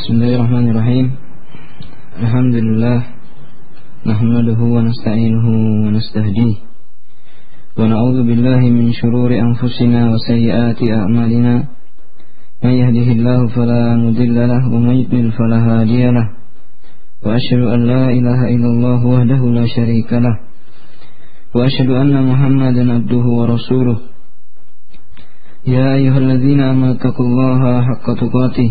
بسم الله الرحمن الرحيم الحمد لله نحمده ونستعينه ونستهديه ونعوذ بالله من شرور أنفسنا وسيئات أعمالنا من يهده الله فلا مضل له ومن يضلل فلا هادي له وأشهد أن لا إله إلا الله وحده لا شريك له وأشهد أن محمدا عبده ورسوله يا أيها الذين آمنوا اتقوا الله حق تقاته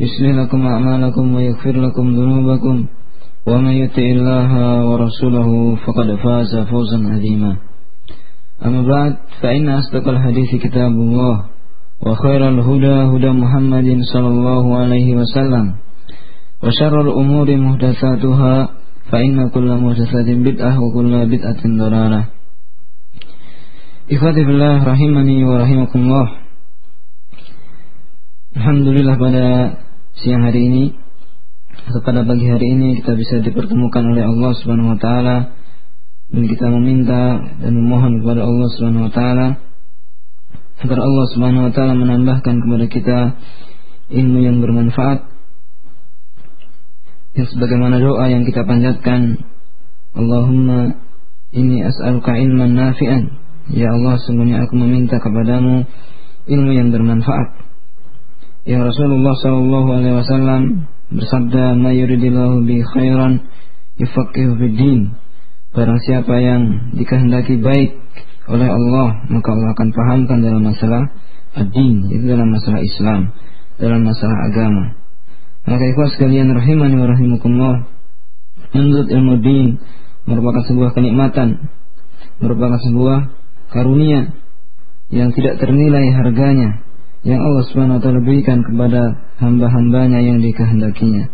يصلح لكم أعمالكم ويغفر لكم ذنوبكم. ومن يطع الله ورسوله فقد فاز فوزا عظيما. أما بعد فإن أصدق الحديث كتاب الله وخير الهدى هدى محمد صلى الله عليه وسلم وشر الأمور محدثاتها فإن كل محدثة بدعة وكل بدعة ضلالة. Ikhwati billah rahimani wa rahimakumullah Alhamdulillah pada siang hari ini atau pada pagi hari ini kita bisa dipertemukan oleh Allah Subhanahu wa taala. Dan kita meminta dan memohon kepada Allah Subhanahu wa taala agar Allah Subhanahu wa taala menambahkan kepada kita ilmu yang bermanfaat yang sebagaimana doa yang kita panjatkan. Allahumma inni as'aluka ilman nafi'an. Ya Allah sungguhnya aku meminta kepadamu ilmu yang bermanfaat Ya Rasulullah Shallallahu Alaihi Wasallam bersabda, "Ma yuridillahu bi khairan yufaqihu fid din." Barang siapa yang dikehendaki baik oleh Allah, maka Allah akan pahamkan dalam masalah ad-din, itu dalam masalah Islam, dalam masalah agama. Maka ikhwas sekalian rahimani wa rahimakumullah, menuntut ilmu din merupakan sebuah kenikmatan, merupakan sebuah karunia yang tidak ternilai harganya yang Allah taala berikan kepada hamba-hambanya yang dikehendakinya.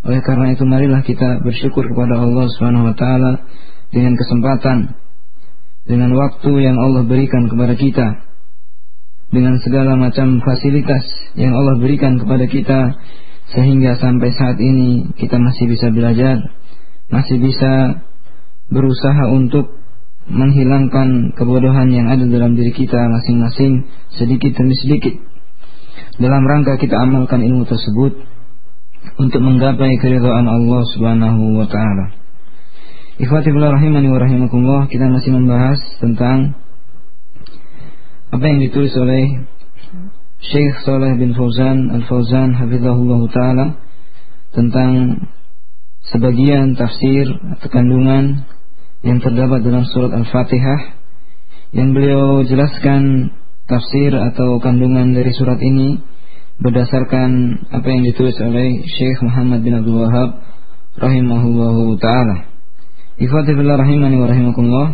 Oleh karena itu marilah kita bersyukur kepada Allah taala dengan kesempatan dengan waktu yang Allah berikan kepada kita dengan segala macam fasilitas yang Allah berikan kepada kita sehingga sampai saat ini kita masih bisa belajar, masih bisa berusaha untuk menghilangkan kebodohan yang ada dalam diri kita masing-masing sedikit demi sedikit dalam rangka kita amalkan ilmu tersebut untuk menggapai keridhaan Allah Subhanahu wa taala. Ikhwati rahimani wa rahimakumullah, kita masih membahas tentang apa yang ditulis oleh Syekh Saleh bin Fauzan Al-Fauzan hafizahullah taala tentang sebagian tafsir atau kandungan yang terdapat dalam surat Al-Fatihah yang beliau jelaskan tafsir atau kandungan dari surat ini berdasarkan apa yang ditulis oleh Syekh Muhammad bin Abdul Wahab rahimahullahu taala. Ikhwati fillah rahimani wa rahimakumullah.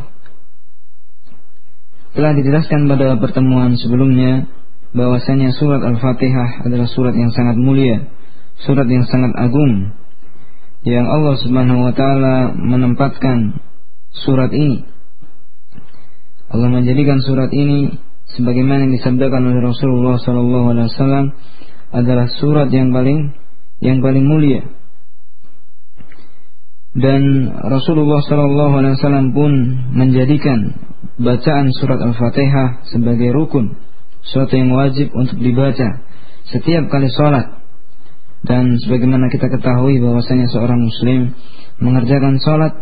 Telah dijelaskan pada pertemuan sebelumnya bahwasanya surat Al-Fatihah adalah surat yang sangat mulia, surat yang sangat agung yang Allah Subhanahu wa taala menempatkan surat ini. Allah menjadikan surat ini sebagaimana yang disabdakan oleh Rasulullah wasallam adalah surat yang paling yang paling mulia. Dan Rasulullah wasallam pun menjadikan bacaan surat Al-Fatihah sebagai rukun, suatu yang wajib untuk dibaca setiap kali sholat. Dan sebagaimana kita ketahui bahwasanya seorang muslim mengerjakan sholat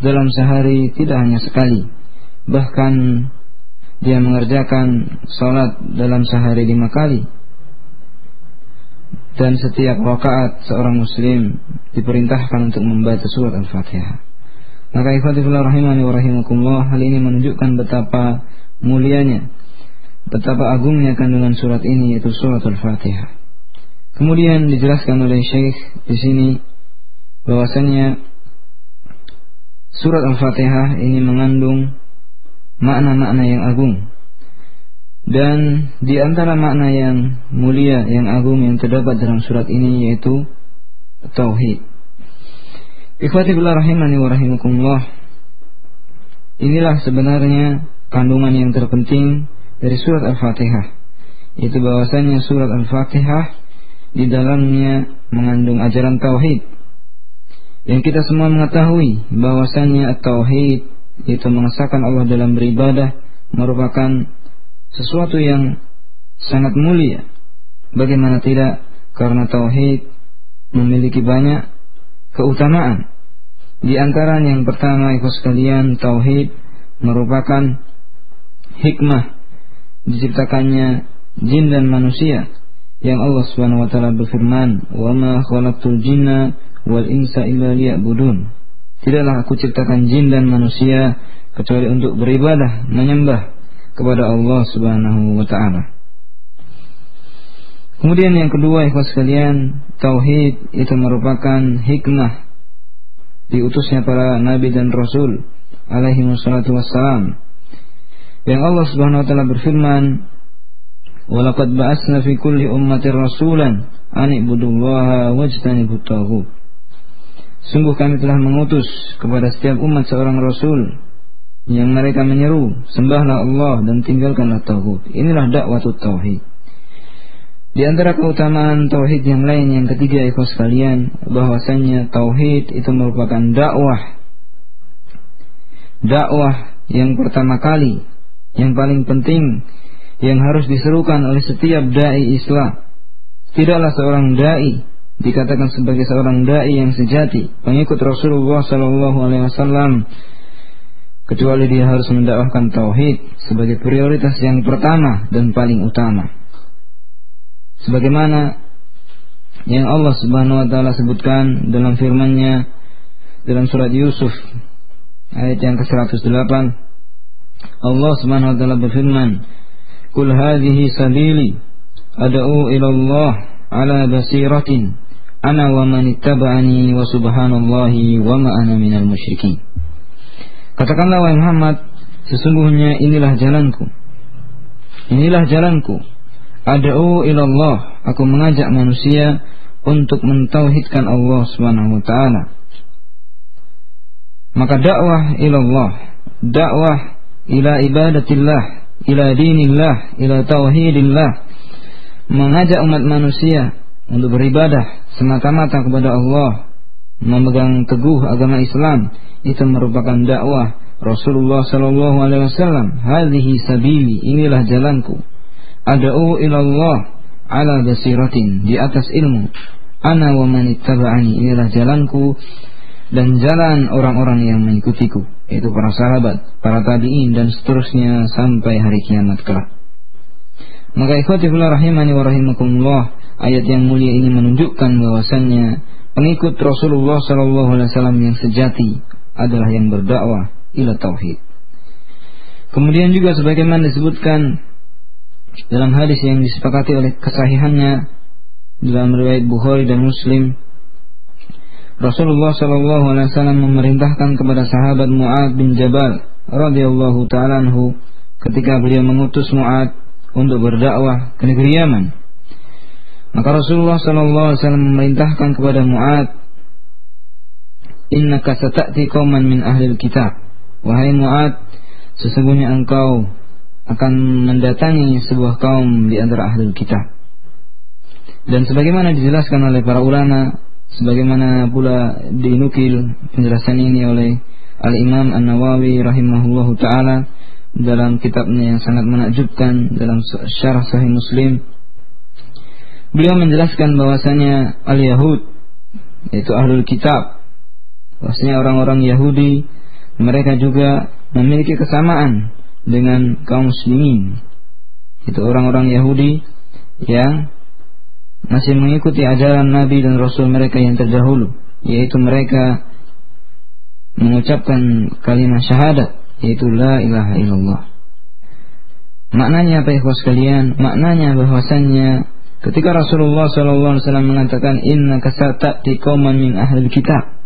dalam sehari tidak hanya sekali, bahkan dia mengerjakan sholat dalam sehari lima kali dan setiap rakaat seorang muslim diperintahkan untuk membaca surat Al-Fatihah. Maka ikhwatifillah rahimani wa rahimakumullah hal ini menunjukkan betapa mulianya betapa agungnya kandungan surat ini yaitu surat Al-Fatihah. Kemudian dijelaskan oleh Syekh di sini bahwasanya surat Al-Fatihah ini mengandung makna-makna yang agung. Dan di antara makna yang mulia, yang agung yang terdapat dalam surat ini yaitu tauhid. Ikhwati billah rahimani wa rahimakumullah. Inilah sebenarnya kandungan yang terpenting dari surat Al-Fatihah. Itu bahwasanya surat Al-Fatihah di dalamnya mengandung ajaran tauhid. Yang kita semua mengetahui bahwasanya tauhid itu mengesahkan Allah dalam beribadah merupakan sesuatu yang sangat mulia. Bagaimana tidak? Karena tauhid memiliki banyak keutamaan. Di antara yang pertama ikut sekalian tauhid merupakan hikmah diciptakannya jin dan manusia yang Allah Subhanahu wa taala berfirman, "Wa ma khalaqtul jinna wal insa illa liya'budun." Tidaklah aku ciptakan jin dan manusia kecuali untuk beribadah, menyembah kepada Allah Subhanahu wa taala. Kemudian yang kedua ikhwas sekalian, tauhid itu merupakan hikmah diutusnya para nabi dan rasul alaihi wassalatu wassalam. Yang Allah Subhanahu wa taala berfirman, "Walaqad ba'atsna fi kulli ummatin rasulan an ibudullaha wajtanibut taghut." Sungguh kami telah mengutus kepada setiap umat seorang rasul yang mereka menyeru, sembahlah Allah dan tinggalkanlah tauhid. Inilah dakwah tauhid. Di antara keutamaan tauhid yang lain yang ketiga ikhwas sekalian bahwasanya tauhid itu merupakan dakwah. Dakwah yang pertama kali, yang paling penting yang harus diserukan oleh setiap dai Islam. Tidaklah seorang dai dikatakan sebagai seorang dai yang sejati, pengikut Rasulullah sallallahu alaihi wasallam kecuali dia harus mendakwahkan tauhid sebagai prioritas yang pertama dan paling utama. Sebagaimana yang Allah Subhanahu wa taala sebutkan dalam firman-Nya dalam surat Yusuf ayat yang ke-108 Allah Subhanahu wa taala berfirman Kul hadhihi sabili ad'u ila ala basiratin ana wa man ittaba'ani wa subhanallahi wa ma ana minal musyrikin Katakanlah wahai Muhammad sesungguhnya inilah jalanku. Inilah jalanku. Ad'u ilallah, aku mengajak manusia untuk mentauhidkan Allah Subhanahu wa taala. Maka dakwah ilallah, dakwah ila ibadatillah, ila dinillah, ila tauhidillah, mengajak umat manusia untuk beribadah semata-mata kepada Allah, memegang teguh agama Islam, itu merupakan dakwah Rasulullah sallallahu alaihi wasallam. Hadhihi sabili, inilah jalanku ad'u ila Allah ala basiratin di atas ilmu ana wa man ittaba'ani inilah jalanku dan jalan orang-orang yang mengikutiku itu para sahabat, para tabi'in dan seterusnya sampai hari kiamat kelak. Maka ikhwati rahimani wa rahimakumullah, ayat yang mulia ini menunjukkan bahwasannya pengikut Rasulullah sallallahu alaihi wasallam yang sejati adalah yang berdakwah ila tauhid. Kemudian juga sebagaimana disebutkan dalam hadis yang disepakati oleh kesahihannya dalam riwayat Bukhari dan Muslim Rasulullah Shallallahu Alaihi Wasallam memerintahkan kepada sahabat Muad bin Jabal radhiyallahu taala anhu ketika beliau mengutus Muad untuk berdakwah ke negeri Yaman. Maka Rasulullah Shallallahu Alaihi Wasallam memerintahkan kepada Muad, Inna sata'ti qauman min ahli kitab. Wahai Muad, sesungguhnya engkau akan mendatangi sebuah kaum di antara ahli kitab. Dan sebagaimana dijelaskan oleh para ulama, sebagaimana pula dinukil penjelasan ini oleh Al-Imam An-Nawawi rahimahullahu taala dalam kitabnya yang sangat menakjubkan dalam syarah sahih Muslim. Beliau menjelaskan bahwasanya al-Yahud yaitu ahlul kitab bahwasanya orang-orang Yahudi mereka juga memiliki kesamaan dengan kaum muslimin. Itu orang-orang Yahudi yang masih mengikuti ajaran Nabi dan Rasul mereka yang terdahulu. Yaitu mereka mengucapkan kalimat syahadat yaitu la ilaha illallah. Maknanya apa ya sekalian maknanya bahwasannya ketika Rasulullah SAW mengatakan inna kasatati qauman min ahli kitab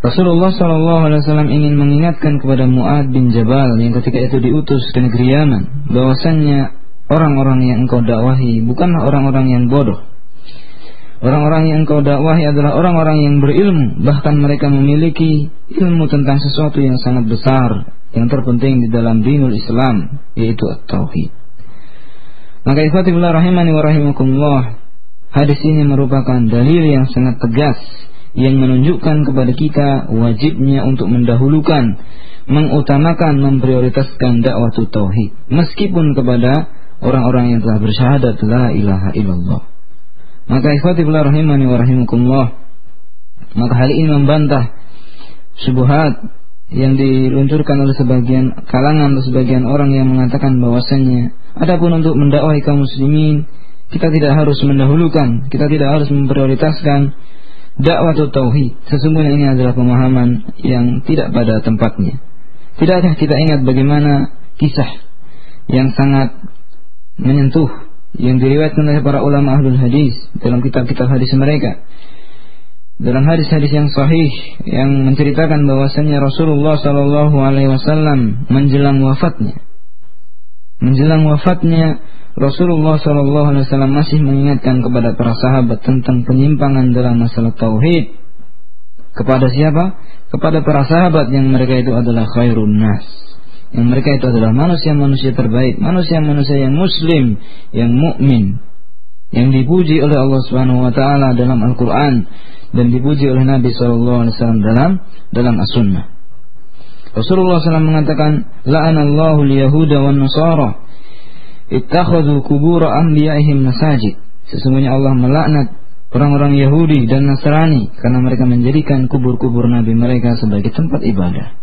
Rasulullah Wasallam ingin mengingatkan kepada Muad bin Jabal yang ketika itu diutus ke negeri Yaman, bahwasannya orang-orang yang engkau dakwahi bukanlah orang-orang yang bodoh. Orang-orang yang kau dakwahi adalah orang-orang yang berilmu, bahkan mereka memiliki ilmu tentang sesuatu yang sangat besar, yang terpenting di dalam dinul Islam, yaitu at-tauhid. Maka ikhwatillah rahimani wa rahimakumullah, hadis ini merupakan dalil yang sangat tegas yang menunjukkan kepada kita wajibnya untuk mendahulukan, mengutamakan, memprioritaskan dakwah tauhid, meskipun kepada orang-orang yang telah bersyahadat la ilaha illallah. Maka ikhwati billah rahimani wa rahimakumullah. Maka hal ini membantah subuhat yang diluncurkan oleh sebagian kalangan atau sebagian orang yang mengatakan bahwasannya adapun untuk mendakwahi kaum muslimin kita tidak harus mendahulukan, kita tidak harus memprioritaskan dakwah atau tauhid. Sesungguhnya ini adalah pemahaman yang tidak pada tempatnya. Tidakkah kita ingat bagaimana kisah yang sangat menyentuh yang diriwayatkan oleh para ulama ahlul hadis dalam kitab-kitab hadis mereka. Dalam hadis-hadis yang sahih yang menceritakan bahwasannya Rasulullah Shallallahu Alaihi Wasallam menjelang wafatnya, menjelang wafatnya Rasulullah Wasallam masih mengingatkan kepada para sahabat tentang penyimpangan dalam masalah tauhid. Kepada siapa? Kepada para sahabat yang mereka itu adalah khairun nas yang mereka itu adalah manusia-manusia terbaik, manusia-manusia yang muslim, yang mukmin, yang dipuji oleh Allah Subhanahu wa taala dalam Al-Qur'an dan dipuji oleh Nabi sallallahu alaihi wasallam dalam dalam As-Sunnah. Rasulullah SAW mengatakan, "La'anallahu al-yahuda wan nasara ittakhadhu qubur anbiya'ihim masajid." Sesungguhnya Allah melaknat orang-orang Yahudi dan Nasrani karena mereka menjadikan kubur-kubur nabi mereka sebagai tempat ibadah.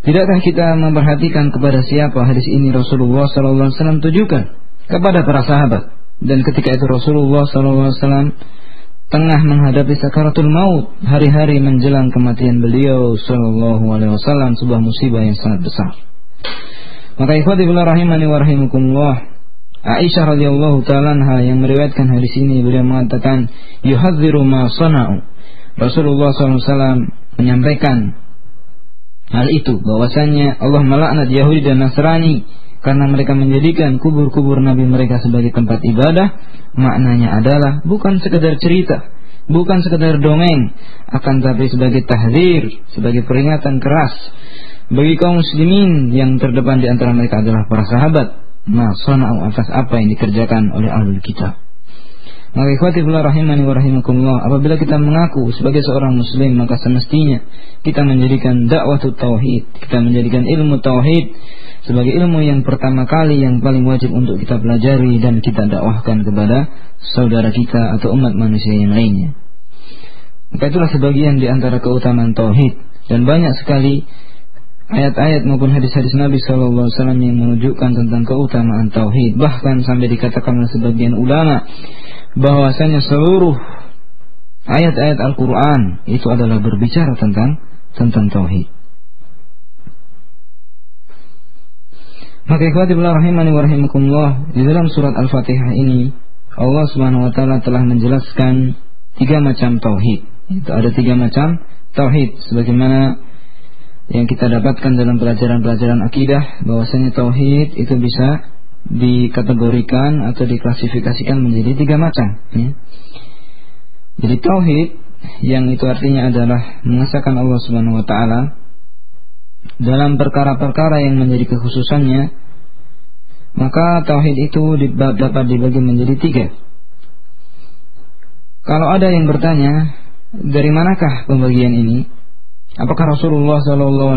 Tidakkah kita memperhatikan kepada siapa hadis ini Rasulullah SAW tujukan kepada para sahabat dan ketika itu Rasulullah SAW tengah menghadapi sakaratul maut hari-hari menjelang kematian beliau Sallallahu Alaihi Wasallam sebuah musibah yang sangat besar. Maka ikhwati billah rahimani wa rahimakumullah Aisyah radhiyallahu taala yang meriwayatkan hadis ini beliau mengatakan yuhadziru ma sana'u Rasulullah SAW menyampaikan hal itu bahwasanya Allah melaknat Yahudi dan Nasrani karena mereka menjadikan kubur-kubur nabi mereka sebagai tempat ibadah maknanya adalah bukan sekedar cerita bukan sekedar dongeng akan tapi sebagai tahdir sebagai peringatan keras bagi kaum muslimin yang terdepan di antara mereka adalah para sahabat. Ma sana'u atas apa yang dikerjakan oleh ahlul kitab. Maka rahimani wa apabila kita mengaku sebagai seorang muslim, maka semestinya kita menjadikan dakwah tauhid, kita menjadikan ilmu tauhid sebagai ilmu yang pertama kali yang paling wajib untuk kita pelajari dan kita dakwahkan kepada saudara kita atau umat manusia yang lainnya. Maka itulah sebagian di antara keutamaan tauhid dan banyak sekali ayat-ayat maupun hadis-hadis Nabi SAW yang menunjukkan tentang keutamaan tauhid bahkan sampai dikatakan oleh sebagian ulama bahwasanya seluruh ayat-ayat Al-Quran itu adalah berbicara tentang tentang tauhid. Ikhwati billah rahimani wa rahimakumullah di dalam surat Al-Fatihah ini Allah Subhanahu wa taala telah menjelaskan tiga macam tauhid. Itu ada tiga macam tauhid sebagaimana yang kita dapatkan dalam pelajaran-pelajaran akidah bahwasanya tauhid itu bisa dikategorikan atau diklasifikasikan menjadi tiga macam. Ya. Jadi tauhid yang itu artinya adalah mengesahkan Allah Subhanahu Wa Taala dalam perkara-perkara yang menjadi kekhususannya, maka tauhid itu dapat dibagi menjadi tiga. Kalau ada yang bertanya, dari manakah pembagian ini? Apakah Rasulullah SAW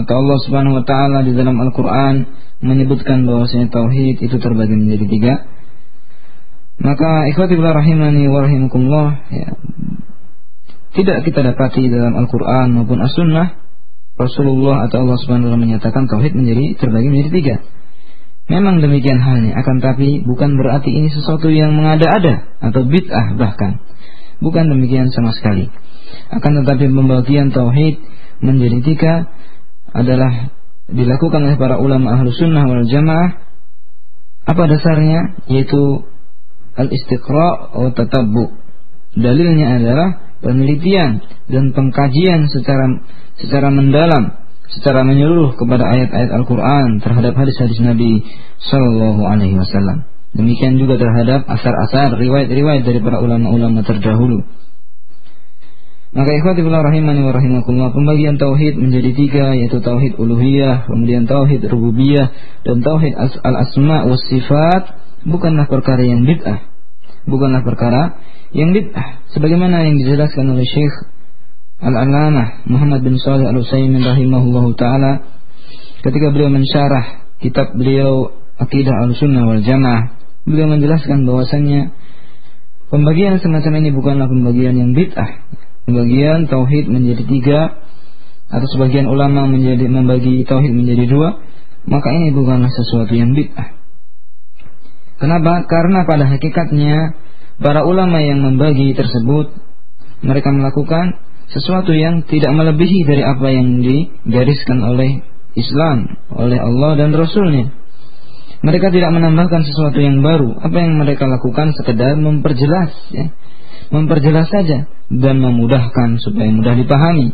atau Allah Subhanahu Wa Taala di dalam Al-Quran menyebutkan bahwasanya tauhid itu terbagi menjadi tiga. Maka ikhwati rahimani wa ya, tidak kita dapati dalam Al-Qur'an maupun As-Sunnah Rasulullah atau Allah Subhanahu wa menyatakan tauhid menjadi terbagi menjadi tiga. Memang demikian halnya, akan tapi bukan berarti ini sesuatu yang mengada-ada atau bid'ah bahkan. Bukan demikian sama sekali. Akan tetapi pembagian tauhid menjadi tiga adalah dilakukan oleh para ulama ahlu sunnah wal jamaah apa dasarnya yaitu al istiqra atau tatabbu dalilnya adalah penelitian dan pengkajian secara secara mendalam secara menyeluruh kepada ayat-ayat Al-Quran terhadap hadis-hadis Nabi Sallallahu Alaihi Wasallam. Demikian juga terhadap asar-asar, riwayat-riwayat dari para ulama-ulama terdahulu. Maka ikhwati fillah rahimani wa rahimakumullah pembagian tauhid menjadi tiga yaitu tauhid uluhiyah, kemudian tauhid rububiyah dan tauhid al-asma was sifat bukanlah perkara yang bid'ah. Bukanlah perkara yang bid'ah sebagaimana yang dijelaskan oleh Syekh Al-Alamah Muhammad bin Shalih Al-Utsaimin rahimahullahu taala ketika beliau mensyarah kitab beliau Aqidah Al-Sunnah wal Jamaah beliau menjelaskan bahwasannya pembagian semacam ini bukanlah pembagian yang bid'ah Pembagian tauhid menjadi tiga atau sebagian ulama menjadi membagi tauhid menjadi dua, maka ini bukanlah sesuatu yang bid'ah. Kenapa? Karena pada hakikatnya para ulama yang membagi tersebut mereka melakukan sesuatu yang tidak melebihi dari apa yang digariskan oleh Islam, oleh Allah dan Rasulnya. Mereka tidak menambahkan sesuatu yang baru. Apa yang mereka lakukan sekedar memperjelas ya, memperjelas saja dan memudahkan supaya mudah dipahami.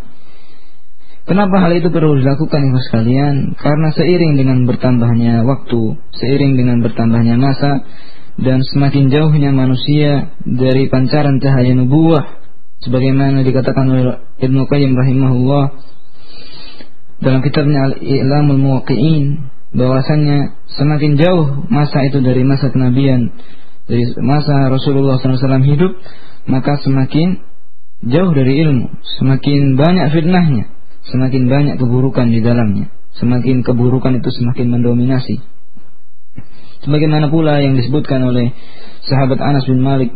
Kenapa hal itu perlu dilakukan ibu sekalian? Karena seiring dengan bertambahnya waktu, seiring dengan bertambahnya masa, dan semakin jauhnya manusia dari pancaran cahaya nubuah, sebagaimana dikatakan oleh Ibnu Qayyim rahimahullah dalam kitabnya Al-I'lamul Muwaqqi'in bahwasannya semakin jauh masa itu dari masa kenabian dari masa Rasulullah SAW hidup maka semakin jauh dari ilmu, semakin banyak fitnahnya, semakin banyak keburukan di dalamnya, semakin keburukan itu semakin mendominasi. Sebagaimana pula yang disebutkan oleh sahabat Anas bin Malik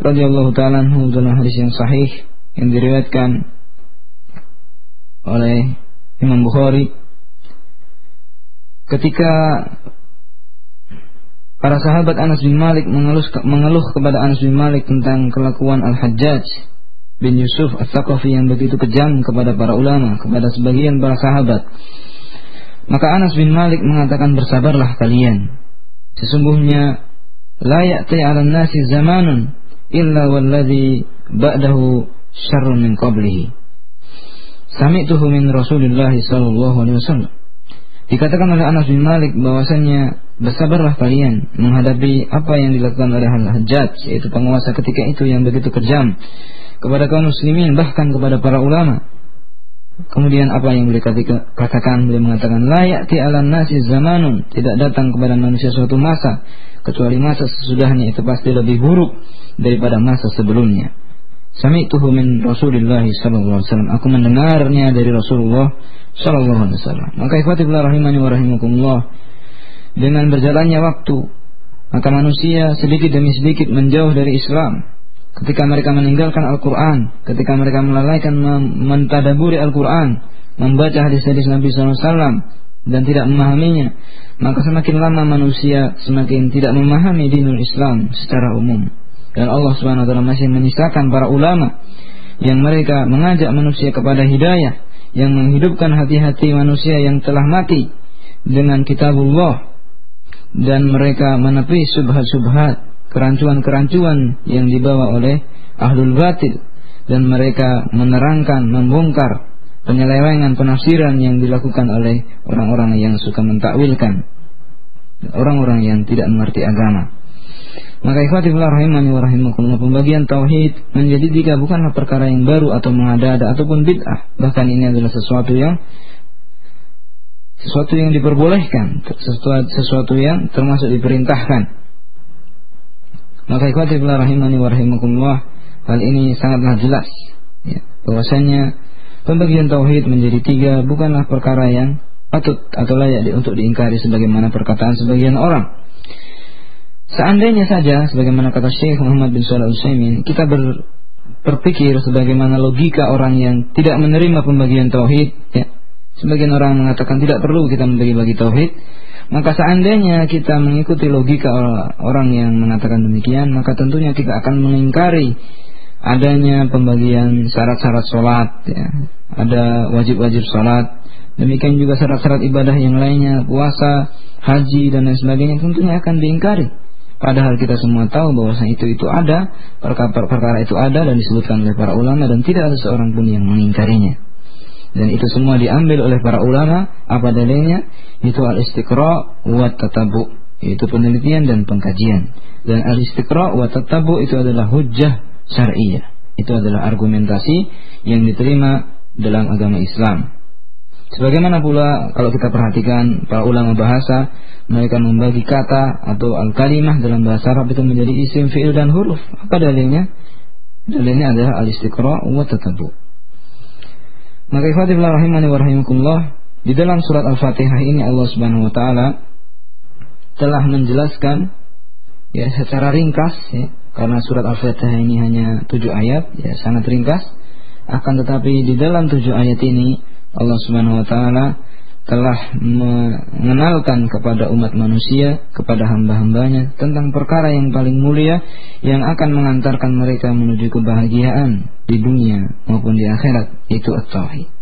radhiyallahu taala dalam hadis yang sahih yang diriwayatkan oleh Imam Bukhari ketika Para sahabat Anas bin Malik mengeluh, mengeluh kepada Anas bin Malik tentang kelakuan Al-Hajjaj bin Yusuf Al-Thaqafi yang begitu kejam kepada para ulama, kepada sebagian para sahabat. Maka Anas bin Malik mengatakan bersabarlah kalian. Sesungguhnya la ya'ti 'ala nasi zamanun illa walladhi ba'dahu syarrun min qablihi. Sami'tuhu min Rasulullah sallallahu alaihi wasallam. Dikatakan oleh Anas bin Malik bahwasanya bersabarlah kalian menghadapi apa yang dilakukan oleh Al-Hajjaj yaitu penguasa ketika itu yang begitu kejam kepada kaum muslimin bahkan kepada para ulama. Kemudian apa yang beliau katakan beliau mengatakan layak ti alam nasi zamanun tidak datang kepada manusia suatu masa kecuali masa sesudahnya itu pasti lebih buruk daripada masa sebelumnya. Sami'tuhu min Rasulullah sallallahu alaihi wasallam. Aku mendengarnya dari Rasulullah sallallahu alaihi wasallam. Maka ikhwati rahimani wa rahimakumullah. Dengan berjalannya waktu, maka manusia sedikit demi sedikit menjauh dari Islam. Ketika mereka meninggalkan Al-Quran, ketika mereka melalaikan mentadaburi Al-Quran, membaca hadis-hadis Nabi SAW, dan tidak memahaminya, maka semakin lama manusia semakin tidak memahami dinul Islam secara umum. Dan Allah taala masih menyisakan para ulama yang mereka mengajak manusia kepada hidayah, yang menghidupkan hati-hati manusia yang telah mati dengan kitabullah dan mereka menepi subhat-subhat, kerancuan-kerancuan yang dibawa oleh ahlul batil dan mereka menerangkan, membongkar penyelewengan penafsiran yang dilakukan oleh orang-orang yang suka mentakwilkan orang-orang yang tidak mengerti agama. Maka ikhwatifullah rahimani wa rahimakumullah pembagian tauhid menjadi tiga bukanlah perkara yang baru atau mengada-ada ataupun bid'ah. Bahkan ini adalah sesuatu yang sesuatu yang diperbolehkan, sesuatu, sesuatu yang termasuk diperintahkan. Maka ikhwatifullah rahimani wa hal ini sangatlah jelas ya, bahwasanya pembagian tauhid menjadi tiga bukanlah perkara yang patut atau layak untuk diingkari sebagaimana perkataan sebagian orang. Seandainya saja, sebagaimana kata Syekh Muhammad bin Shalih Utsaimin, kita ber, berpikir sebagaimana logika orang yang tidak menerima pembagian tauhid, ya. Sebagian orang mengatakan tidak perlu kita membagi-bagi tauhid, maka seandainya kita mengikuti logika orang yang mengatakan demikian, maka tentunya kita akan mengingkari adanya pembagian syarat-syarat sholat, ya. ada wajib-wajib sholat, demikian juga syarat-syarat ibadah yang lainnya, puasa, haji dan lain sebagainya tentunya akan diingkari. Padahal kita semua tahu bahwa itu itu ada, perkara, perkara itu ada dan disebutkan oleh para ulama dan tidak ada seorang pun yang mengingkarinya. Dan itu semua diambil oleh para ulama, apa dalilnya? Itu al-istiqra wa tatabu. yaitu penelitian dan pengkajian. Dan al-istiqra wa tatabu itu adalah hujjah syariah. Itu adalah argumentasi yang diterima dalam agama Islam. Sebagaimana pula kalau kita perhatikan para ulama bahasa mereka membagi kata atau al-kalimah dalam bahasa Arab itu menjadi isim, fi'il dan huruf. Apa dalilnya? Dalilnya adalah al-istiqra wa tatabu. Maka ikhwatifillah rahimani wa rahimakumullah di dalam surat Al-Fatihah ini Allah Subhanahu wa taala telah menjelaskan ya secara ringkas ya karena surat Al-Fatihah ini hanya tujuh ayat ya sangat ringkas. Akan tetapi di dalam tujuh ayat ini Allah Subhanahu wa taala telah mengenalkan kepada umat manusia, kepada hamba-hambanya tentang perkara yang paling mulia yang akan mengantarkan mereka menuju kebahagiaan di dunia maupun di akhirat, itu at-tauhid.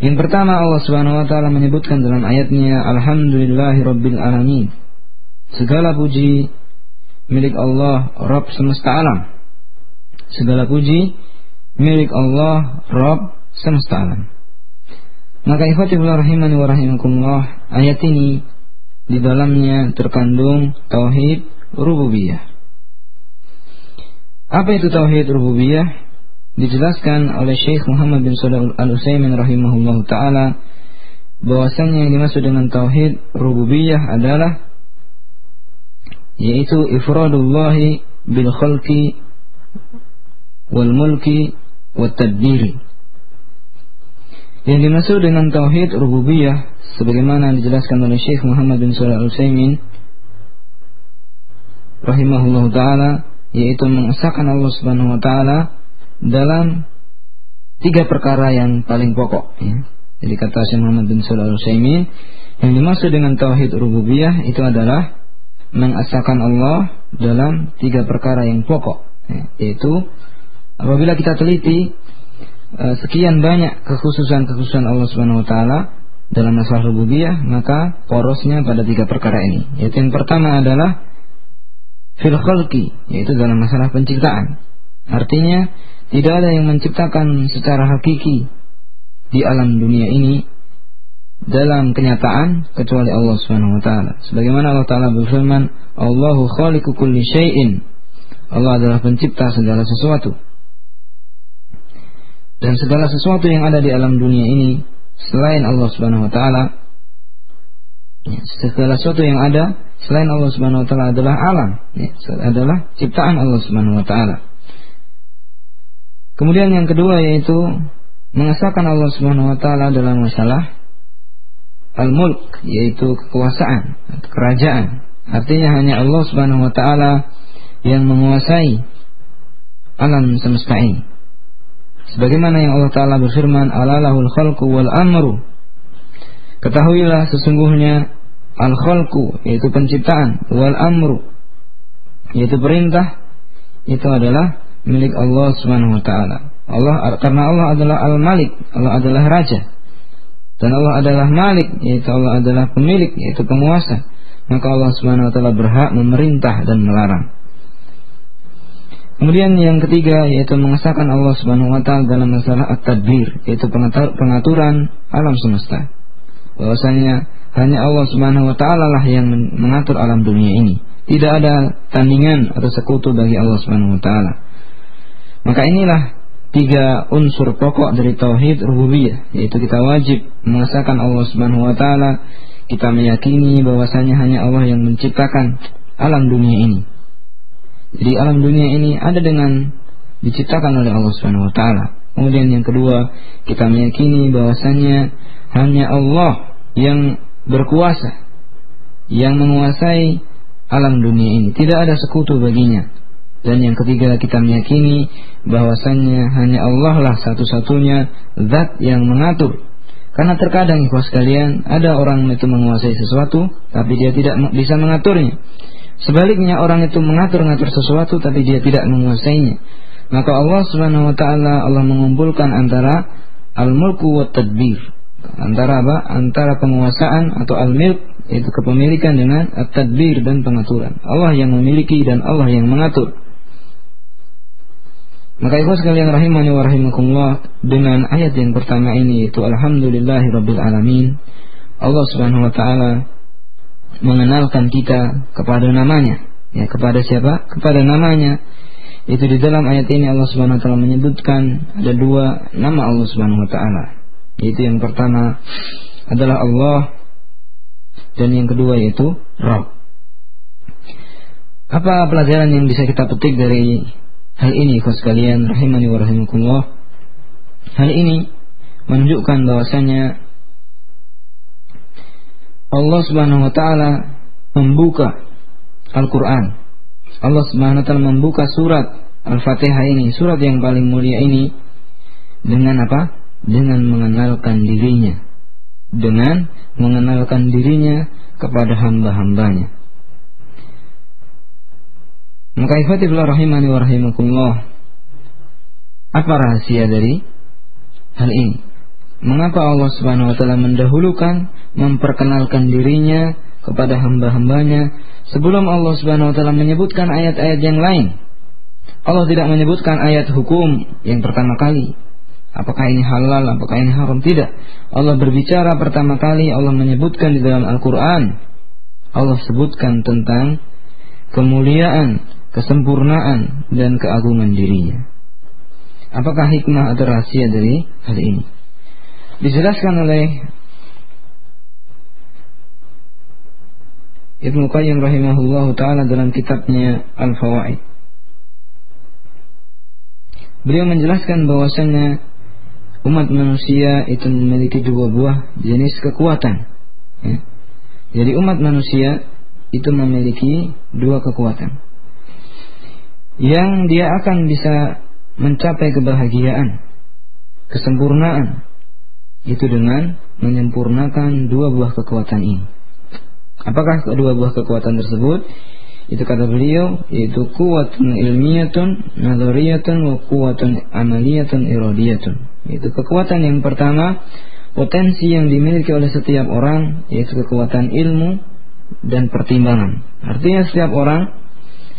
Yang pertama Allah Subhanahu wa taala menyebutkan dalam ayatnya Alhamdulillahirabbil alamin. Segala puji milik Allah Rabb semesta alam. Segala puji milik Allah Rabb semesta alam. Maka ikhwatifullah rahimani wa rahimakumullah ayat ini di dalamnya terkandung tauhid rububiyah. Apa itu tauhid rububiyah? Dijelaskan oleh Syekh Muhammad bin Shalih Al-Utsaimin rahimahullah taala bahwasanya yang dimaksud dengan tauhid rububiyah adalah yaitu ifradullahi bil khalqi wal mulki wat tadbiri yang dimaksud dengan tauhid rububiyah sebagaimana dijelaskan oleh Syekh Muhammad bin Shalih Al-Utsaimin rahimahullah taala yaitu mengesahkan Allah Subhanahu wa taala dalam tiga perkara yang paling pokok ya. Jadi kata Syekh Muhammad bin Shalih Al-Utsaimin yang dimaksud dengan tauhid rububiyah itu adalah mengesahkan Allah dalam tiga perkara yang pokok ya. yaitu apabila kita teliti sekian banyak kekhususan-kekhususan Allah Subhanahu wa taala dalam masalah rububiyah, maka porosnya pada tiga perkara ini. Yaitu yang pertama adalah fil khalqi, yaitu dalam masalah penciptaan. Artinya tidak ada yang menciptakan secara hakiki di alam dunia ini dalam kenyataan kecuali Allah Subhanahu wa taala. Sebagaimana Allah taala berfirman, "Allahu khaliqu kulli syai'in." Allah adalah pencipta segala sesuatu dan segala sesuatu yang ada di alam dunia ini selain Allah Subhanahu wa taala ya, segala sesuatu yang ada selain Allah Subhanahu wa taala adalah alam ya, adalah ciptaan Allah Subhanahu wa taala. Kemudian yang kedua yaitu mengesahkan Allah Subhanahu wa taala dalam masalah al-mulk yaitu kekuasaan kerajaan. Artinya hanya Allah Subhanahu wa taala yang menguasai alam semesta ini Sebagaimana yang Allah Ta'ala berfirman, Alalahul khalqu wal amru. Ketahuilah sesungguhnya al-khalqu, yaitu penciptaan, wal amru, yaitu perintah, itu adalah milik Allah Subhanahu wa taala. Allah karena Allah adalah Al-Malik, Allah adalah raja. Dan Allah adalah Malik, yaitu Allah adalah pemilik, yaitu penguasa. Maka Allah Subhanahu wa taala berhak memerintah dan melarang. Kemudian yang ketiga yaitu mengesahkan Allah Subhanahu wa taala dalam masalah at-tadbir, yaitu pengaturan alam semesta. Bahwasanya hanya Allah Subhanahu wa taala lah yang mengatur alam dunia ini. Tidak ada tandingan atau sekutu bagi Allah Subhanahu wa taala. Maka inilah tiga unsur pokok dari tauhid rububiyah, yaitu kita wajib mengesahkan Allah Subhanahu wa taala, kita meyakini bahwasanya hanya Allah yang menciptakan alam dunia ini jadi alam dunia ini ada dengan diciptakan oleh Allah Subhanahu wa taala. Kemudian yang kedua, kita meyakini bahwasanya hanya Allah yang berkuasa yang menguasai alam dunia ini. Tidak ada sekutu baginya. Dan yang ketiga kita meyakini bahwasannya hanya Allah lah satu-satunya zat yang mengatur. Karena terkadang ikhwas sekalian ada orang itu menguasai sesuatu tapi dia tidak bisa mengaturnya. Sebaliknya orang itu mengatur-ngatur sesuatu tapi dia tidak menguasainya. Maka Allah Subhanahu wa taala Allah mengumpulkan antara al-mulku wa tadbir. Antara apa? Antara penguasaan atau al-milk itu kepemilikan dengan at-tadbir dan pengaturan. Allah yang memiliki dan Allah yang mengatur. Maka ibu sekalian rahimani wa rahimakumullah dengan ayat yang pertama ini itu alhamdulillahi rabbil alamin. Allah Subhanahu wa taala mengenalkan kita kepada namanya. Ya, kepada siapa? Kepada namanya. Itu di dalam ayat ini Allah Subhanahu wa taala menyebutkan ada dua nama Allah Subhanahu wa taala. Yaitu yang pertama adalah Allah dan yang kedua yaitu Rabb. Apa pelajaran yang bisa kita petik dari hal ini, kau sekalian, rahimani wa rahimakumullah? Hal ini menunjukkan bahwasanya Allah Subhanahu wa taala membuka Al-Qur'an. Allah Subhanahu wa taala membuka surat Al-Fatihah ini, surat yang paling mulia ini dengan apa? Dengan mengenalkan dirinya. Dengan mengenalkan dirinya kepada hamba-hambanya. Maka ikhwatifullah rahimani wa rahimakumullah. Apa rahasia dari hal ini? Mengapa Allah Subhanahu wa taala mendahulukan memperkenalkan dirinya kepada hamba-hambanya sebelum Allah Subhanahu wa taala menyebutkan ayat-ayat yang lain? Allah tidak menyebutkan ayat hukum yang pertama kali. Apakah ini halal, apakah ini haram? Tidak. Allah berbicara pertama kali Allah menyebutkan di dalam Al-Qur'an. Allah sebutkan tentang kemuliaan, kesempurnaan dan keagungan dirinya. Apakah hikmah atau rahasia dari hal ini? Dijelaskan oleh Ibnu Qayyim rahimahullah taala dalam kitabnya Al-Fawaid. Beliau menjelaskan bahwasanya umat manusia itu memiliki dua buah jenis kekuatan. Ya. Jadi umat manusia itu memiliki dua kekuatan. Yang dia akan bisa mencapai kebahagiaan, kesempurnaan itu dengan menyempurnakan dua buah kekuatan ini. Apakah kedua buah kekuatan tersebut? Itu kata beliau yaitu kuatun ilmiyatun nadhariyatun wa kuatun amaliyatun iradiyatun. Itu kekuatan yang pertama potensi yang dimiliki oleh setiap orang yaitu kekuatan ilmu dan pertimbangan. Artinya setiap orang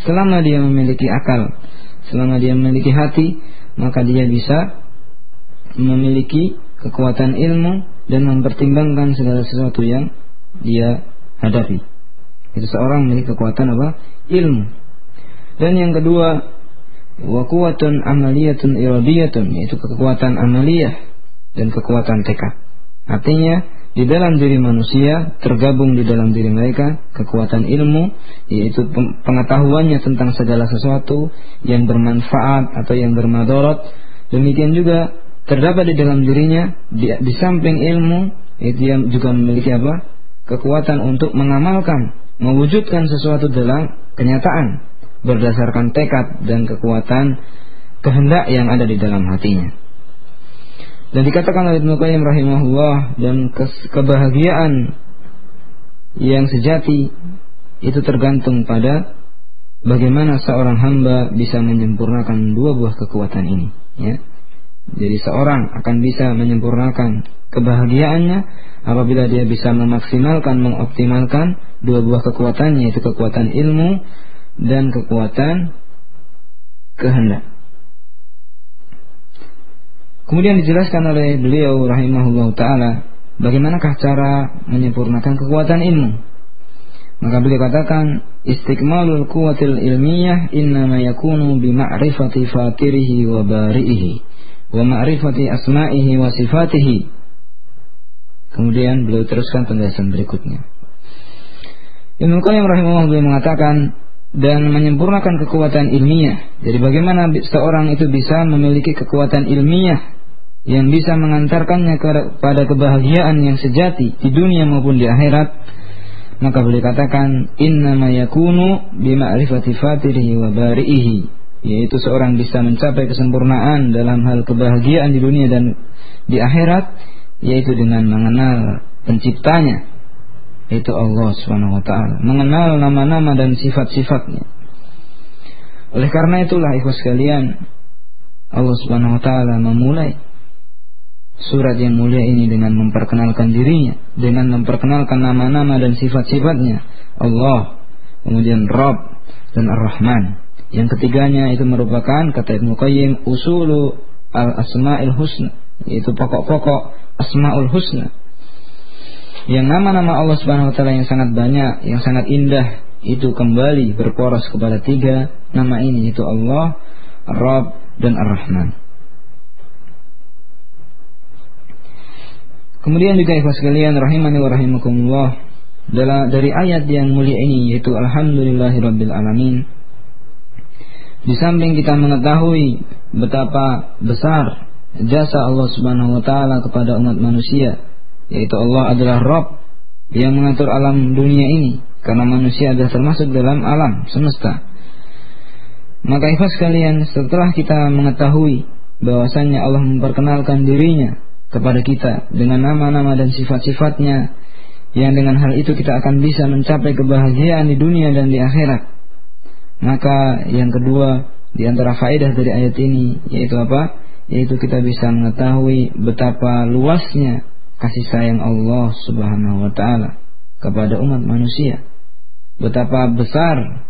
selama dia memiliki akal, selama dia memiliki hati, maka dia bisa memiliki kekuatan ilmu dan mempertimbangkan segala sesuatu yang dia hadapi. Itu seorang memiliki kekuatan apa? Ilmu. Dan yang kedua, wa amaliyatun iradiyatun, yaitu kekuatan amaliyah dan kekuatan tekad. Artinya, di dalam diri manusia tergabung di dalam diri mereka kekuatan ilmu yaitu pengetahuannya tentang segala sesuatu yang bermanfaat atau yang bermadorot demikian juga terdapat di dalam dirinya di, di samping ilmu itu yang juga memiliki apa? Kekuatan untuk mengamalkan mewujudkan sesuatu dalam kenyataan berdasarkan tekad dan kekuatan kehendak yang ada di dalam hatinya. Dan dikatakan oleh Ibnu Qayyim rahimahullah dan kebahagiaan yang sejati itu tergantung pada bagaimana seorang hamba bisa menyempurnakan dua buah kekuatan ini ya jadi seorang akan bisa menyempurnakan kebahagiaannya apabila dia bisa memaksimalkan, mengoptimalkan dua buah kekuatannya yaitu kekuatan ilmu dan kekuatan kehendak. Kemudian dijelaskan oleh beliau rahimahullah taala bagaimanakah cara menyempurnakan kekuatan ilmu. Maka beliau katakan istiqmalul quwwatil ilmiyah innama yakunu bi ma'rifati fatirihi wa bari'ihi wa ma'rifati asma'ihi wa sifatihi. Kemudian beliau teruskan penjelasan berikutnya. Ibnu Qayyim rahimahullah beliau mengatakan dan menyempurnakan kekuatan ilmiah. Jadi bagaimana seorang itu bisa memiliki kekuatan ilmiah yang bisa mengantarkannya kepada kebahagiaan yang sejati di dunia maupun di akhirat maka boleh katakan inna ma yakunu bima'rifati fatirihi wa bari'ihi yaitu seorang bisa mencapai kesempurnaan dalam hal kebahagiaan di dunia dan di akhirat yaitu dengan mengenal penciptanya yaitu Allah Subhanahu wa taala. Mengenal nama-nama dan sifat-sifatnya. Oleh karena itulah ikhwas sekalian Allah Subhanahu wa taala memulai surat yang mulia ini dengan memperkenalkan dirinya dengan memperkenalkan nama-nama dan sifat-sifatnya. Allah kemudian Rabb dan Ar-Rahman yang ketiganya itu merupakan kata Ibnu Qayyim usulu al asmaul husna yaitu pokok-pokok asmaul husna. yang nama-nama Allah Subhanahu wa taala yang sangat banyak, yang sangat indah itu kembali berporos kepada tiga nama ini yaitu Allah, Rabb dan Ar-Rahman. Kemudian juga ikhwas sekalian rahimani wa rahimakumullah dari ayat yang mulia ini yaitu alhamdulillahirabbil alamin di samping kita mengetahui betapa besar jasa Allah Subhanahu wa taala kepada umat manusia yaitu Allah adalah Rabb yang mengatur alam dunia ini karena manusia adalah termasuk dalam alam semesta. Maka ikhlas kalian setelah kita mengetahui bahwasanya Allah memperkenalkan dirinya kepada kita dengan nama-nama dan sifat-sifatnya yang dengan hal itu kita akan bisa mencapai kebahagiaan di dunia dan di akhirat. Maka yang kedua di antara faedah dari ayat ini yaitu apa? Yaitu kita bisa mengetahui betapa luasnya kasih sayang Allah Subhanahu wa taala kepada umat manusia. Betapa besar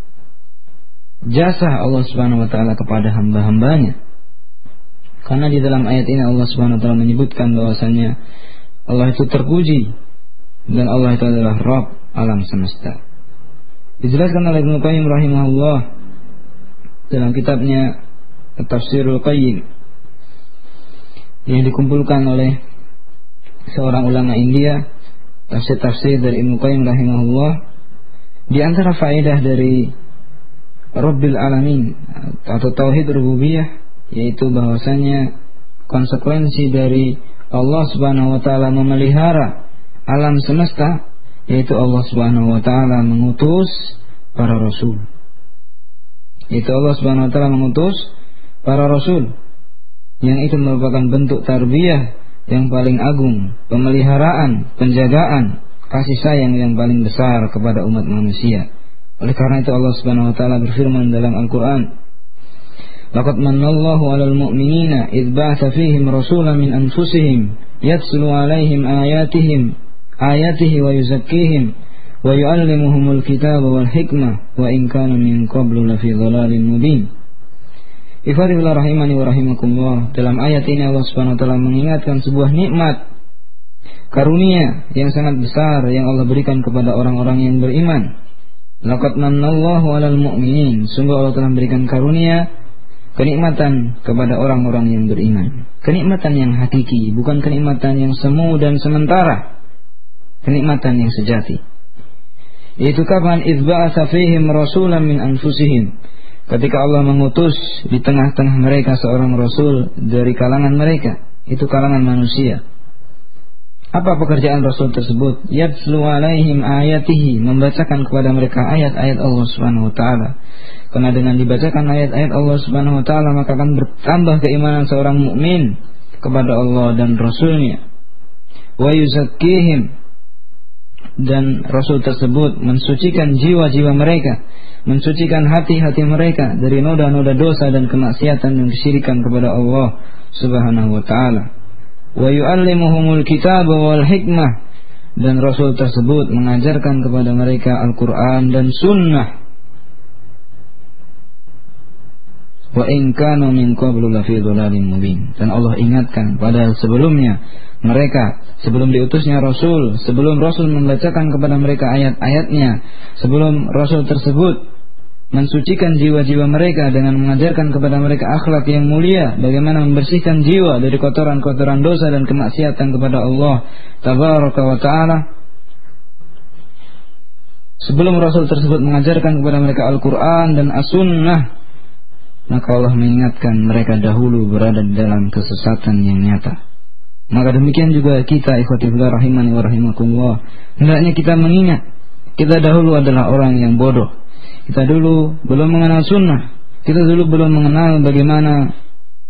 jasa Allah Subhanahu wa taala kepada hamba-hambanya. Karena di dalam ayat ini Allah Subhanahu wa taala menyebutkan bahwasanya Allah itu terpuji dan Allah itu adalah Rabb alam semesta. Dijelaskan oleh Ibnu Qayyim rahimahullah dalam kitabnya Tafsirul Qayyim yang dikumpulkan oleh seorang ulama India tafsir-tafsir dari Ibnu Qayyim rahimahullah. Di antara faedah dari Rabbil Alamin atau tauhid rububiyah yaitu bahwasanya konsekuensi dari Allah Subhanahu wa taala memelihara alam semesta yaitu Allah Subhanahu wa taala mengutus para rasul. Yaitu Allah Subhanahu wa taala mengutus para rasul yang itu merupakan bentuk tarbiyah yang paling agung, pemeliharaan, penjagaan, kasih sayang yang paling besar kepada umat manusia. Oleh karena itu Allah Subhanahu wa taala berfirman dalam Al-Qur'an, "Laqad manallahu 'alal mu'minina idz ba'atsa fihim rasulan min anfusihim yatslu 'alaihim ayatihim ayatihi wa yuzakkihim wa yu'allimuhumul kitaba wal hikmah wa in kanu min qablu lafi dhalalin mubin." Ifadillah rahimani wa rahimakumullah Dalam ayat ini Allah subhanahu ta'ala mengingatkan sebuah nikmat Karunia yang sangat besar Yang Allah berikan kepada orang-orang yang beriman. Laqad mannallahu alal mu'minin Sungguh Allah telah memberikan karunia Kenikmatan kepada orang-orang yang beriman. Kenikmatan yang hakiki Bukan kenikmatan yang semu dan sementara Kenikmatan yang sejati Yaitu kapan Izba'asa fihim rasulan min anfusihim ketika Allah mengutus di tengah-tengah mereka seorang rasul dari kalangan mereka, itu kalangan manusia. Apa pekerjaan Rasul tersebut? Yatslu alaihim ayatihi, membacakan kepada mereka ayat-ayat Allah Subhanahu wa taala. Karena dengan dibacakan ayat-ayat Allah Subhanahu wa taala maka akan bertambah keimanan seorang mukmin kepada Allah dan Rasulnya. Wa yuzakkihim dan Rasul tersebut mensucikan jiwa-jiwa mereka mensucikan hati-hati mereka dari noda-noda dosa dan kemaksiatan dan kesyirikan kepada Allah Subhanahu wa taala. Wa yu'allimuhumul kitab wal hikmah dan Rasul tersebut mengajarkan kepada mereka Al-Qur'an dan sunnah. Wa in kanu min qablu lafi mubin. Dan Allah ingatkan pada sebelumnya mereka sebelum diutusnya Rasul, sebelum Rasul membacakan kepada mereka ayat-ayatnya, sebelum Rasul tersebut mensucikan jiwa-jiwa mereka dengan mengajarkan kepada mereka akhlak yang mulia, bagaimana membersihkan jiwa dari kotoran-kotoran dosa dan kemaksiatan kepada Allah tabaraka wa taala. Sebelum Rasul tersebut mengajarkan kepada mereka Al-Quran dan As-Sunnah Maka Allah mengingatkan mereka dahulu berada dalam kesesatan yang nyata maka demikian juga kita ikhwatifillah rahimani wa rahimakumullah. Hendaknya kita mengingat kita dahulu adalah orang yang bodoh. Kita dulu belum mengenal sunnah. Kita dulu belum mengenal bagaimana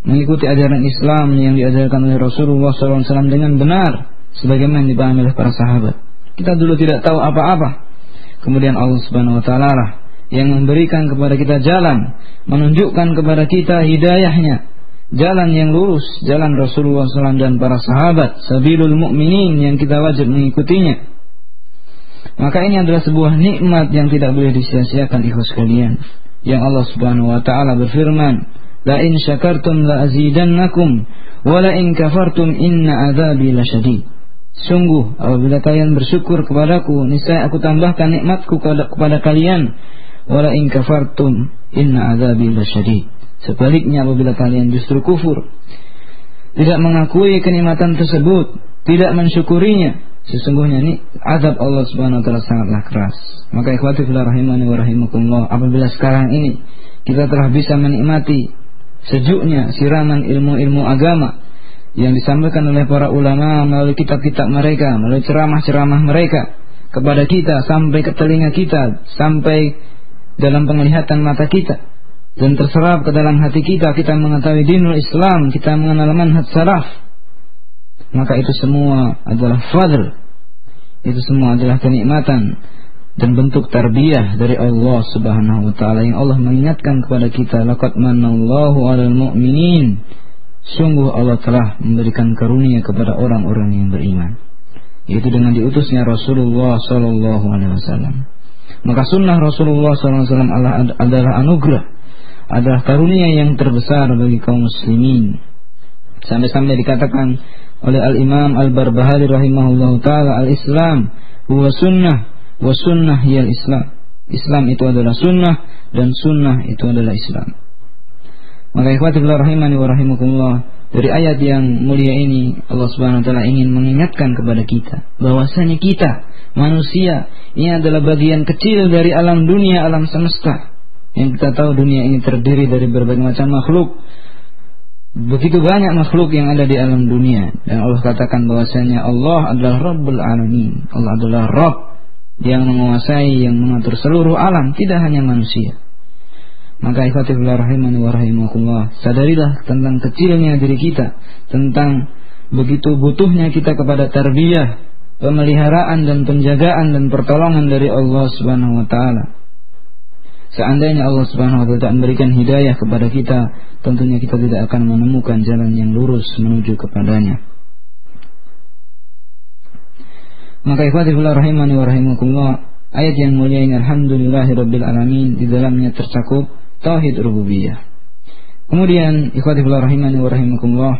mengikuti ajaran Islam yang diajarkan oleh Rasulullah SAW dengan benar. Sebagaimana dipahami oleh para sahabat. Kita dulu tidak tahu apa-apa. Kemudian Allah Subhanahu Wa Taala yang memberikan kepada kita jalan, menunjukkan kepada kita hidayahnya, jalan yang lurus, jalan Rasulullah SAW dan para sahabat, sabilul mu'minin yang kita wajib mengikutinya. Maka ini adalah sebuah nikmat yang tidak boleh disia-siakan ikhlas kalian. Yang Allah Subhanahu wa taala berfirman, "La in syakartum la azidannakum wa la in kafartum inna adzabi lasyadid." Sungguh apabila kalian bersyukur kepadaku, niscaya aku tambahkan nikmatku kepada kalian. Wala in kafartum inna azabi lasyadid. Sebaliknya apabila kalian justru kufur, tidak mengakui kenikmatan tersebut, tidak mensyukurinya, sesungguhnya ini azab Allah Subhanahu wa taala sangatlah keras. Maka ikhwati fillah rahimani wa rahimakumullah, apabila sekarang ini kita telah bisa menikmati sejuknya siraman ilmu-ilmu agama yang disampaikan oleh para ulama melalui kitab-kitab mereka, melalui ceramah-ceramah mereka kepada kita sampai ke telinga kita, sampai dalam penglihatan mata kita dan terserap ke dalam hati kita, kita mengetahui dinul Islam, kita mengenal manhaj salaf. Maka itu semua adalah fadl. Itu semua adalah kenikmatan dan bentuk tarbiyah dari Allah Subhanahu wa taala yang Allah mengingatkan kepada kita. Laqad manallahu 'alal mu'minin. Sungguh Allah telah memberikan karunia kepada orang-orang yang beriman. Yaitu dengan diutusnya Rasulullah sallallahu alaihi wasallam. Maka sunnah Rasulullah sallallahu alaihi wasallam adalah anugerah adalah karunia yang terbesar bagi kaum muslimin sampai-sampai dikatakan oleh Al-Imam Al-Barbahari rahimahullah taala al-Islam huwa sunnah wa sunnah hiyal Islam. Islam itu adalah sunnah dan sunnah itu adalah Islam. Maka ikhwatillah rahimani wa rahimakumullah dari ayat yang mulia ini Allah Subhanahu wa taala ingin mengingatkan kepada kita bahwasanya kita manusia ini adalah bagian kecil dari alam dunia alam semesta. Yang kita tahu dunia ini terdiri dari berbagai macam makhluk. Begitu banyak makhluk yang ada di alam dunia dan Allah katakan bahwasanya Allah adalah Rabbul Alamin. Allah adalah Rabb yang menguasai, yang mengatur seluruh alam, tidak hanya manusia. Maka ikhwatifullah rahimani wa rahimakumullah, sadarilah tentang kecilnya diri kita, tentang begitu butuhnya kita kepada tarbiyah, pemeliharaan dan penjagaan dan pertolongan dari Allah Subhanahu wa taala. Seandainya Allah Subhanahu wa taala memberikan hidayah kepada kita, tentunya kita tidak akan menemukan jalan yang lurus menuju kepadanya. Maka ikhwatifullah rahimani wa rahimakumullah Ayat yang mulia ini Alhamdulillahirabbil alamin Di dalamnya tercakup Tauhid rububiyah Kemudian ikhwatifullah rahimani wa rahimakumullah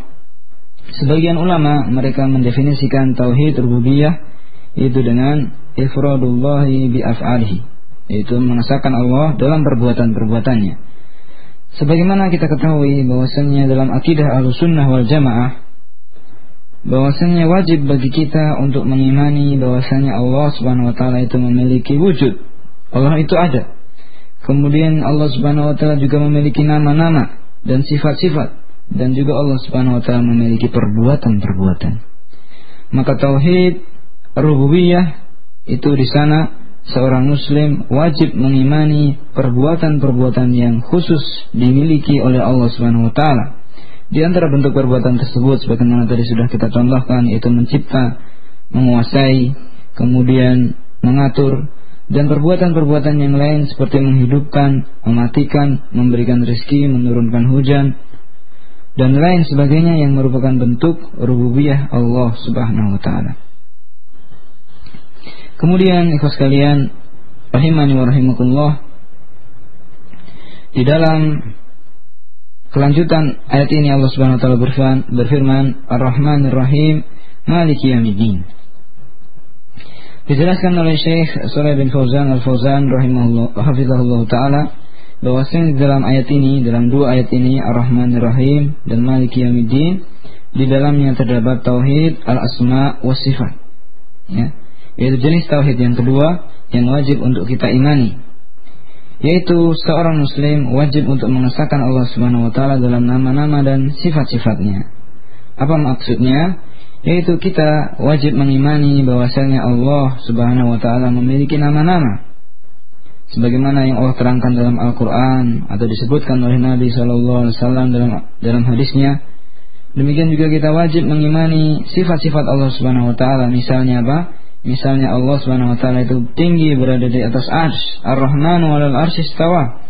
Sebagian ulama mereka mendefinisikan Tauhid rububiyah Itu dengan Ifradullahi bi'af'alihi Yaitu mengesahkan Allah dalam perbuatan-perbuatannya Sebagaimana kita ketahui bahwasanya dalam akidah al-sunnah wal jamaah bahwasanya wajib bagi kita untuk mengimani bahwasanya Allah Subhanahu wa taala itu memiliki wujud. Allah itu ada. Kemudian Allah Subhanahu wa taala juga memiliki nama-nama dan sifat-sifat dan juga Allah Subhanahu wa taala memiliki perbuatan-perbuatan. Maka tauhid rububiyah itu di sana seorang muslim wajib mengimani perbuatan-perbuatan yang khusus dimiliki oleh Allah Subhanahu wa taala di antara bentuk perbuatan tersebut sebagaimana tadi sudah kita contohkan yaitu mencipta, menguasai, kemudian mengatur dan perbuatan-perbuatan yang lain seperti menghidupkan, mematikan, memberikan rezeki, menurunkan hujan dan lain sebagainya yang merupakan bentuk rububiyah Allah Subhanahu wa taala. Kemudian ikhwas kalian rahimani wa rahimakumullah di dalam Kelanjutan ayat ini Allah Subhanahu wa taala berfirman, berfirman Ar-Rahmanir Rahim Maliki Yaumiddin. Dijelaskan oleh Syekh Saleh bin Fauzan Al-Fauzan rahimahullah taala bahwasanya di dalam ayat ini, dalam dua ayat ini Ar-Rahmanir Rahim dan Maliki Yaumiddin di dalamnya terdapat tauhid al-asma wa sifat. Ya. Yaitu jenis tauhid yang kedua yang wajib untuk kita imani yaitu seorang muslim wajib untuk mengesahkan Allah Subhanahu wa taala dalam nama-nama dan sifat-sifatnya. Apa maksudnya? Yaitu kita wajib mengimani bahwasanya Allah Subhanahu wa taala memiliki nama-nama. Sebagaimana yang Allah terangkan dalam Al-Qur'an atau disebutkan oleh Nabi sallallahu alaihi wasallam dalam dalam hadisnya. Demikian juga kita wajib mengimani sifat-sifat Allah Subhanahu wa taala. Misalnya apa? Misalnya Allah Subhanahu wa taala itu tinggi berada di atas arsy. Ar-Rahman 'alal arsy istawa.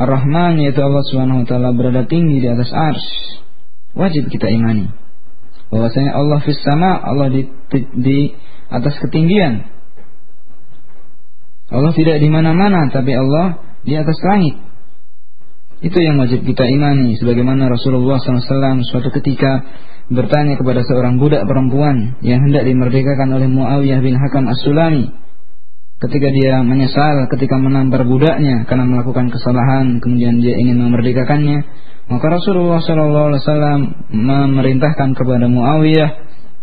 Ar-Rahman yaitu Allah Subhanahu wa taala berada tinggi di atas arsy. Wajib kita imani bahwasanya Allah fis sama, Allah di, di atas ketinggian. Allah tidak di mana-mana tapi Allah di atas langit. Itu yang wajib kita imani sebagaimana Rasulullah SAW suatu ketika bertanya kepada seorang budak perempuan yang hendak dimerdekakan oleh Muawiyah bin Hakam As-Sulami ketika dia menyesal ketika menampar budaknya karena melakukan kesalahan kemudian dia ingin memerdekakannya maka Rasulullah SAW memerintahkan kepada Muawiyah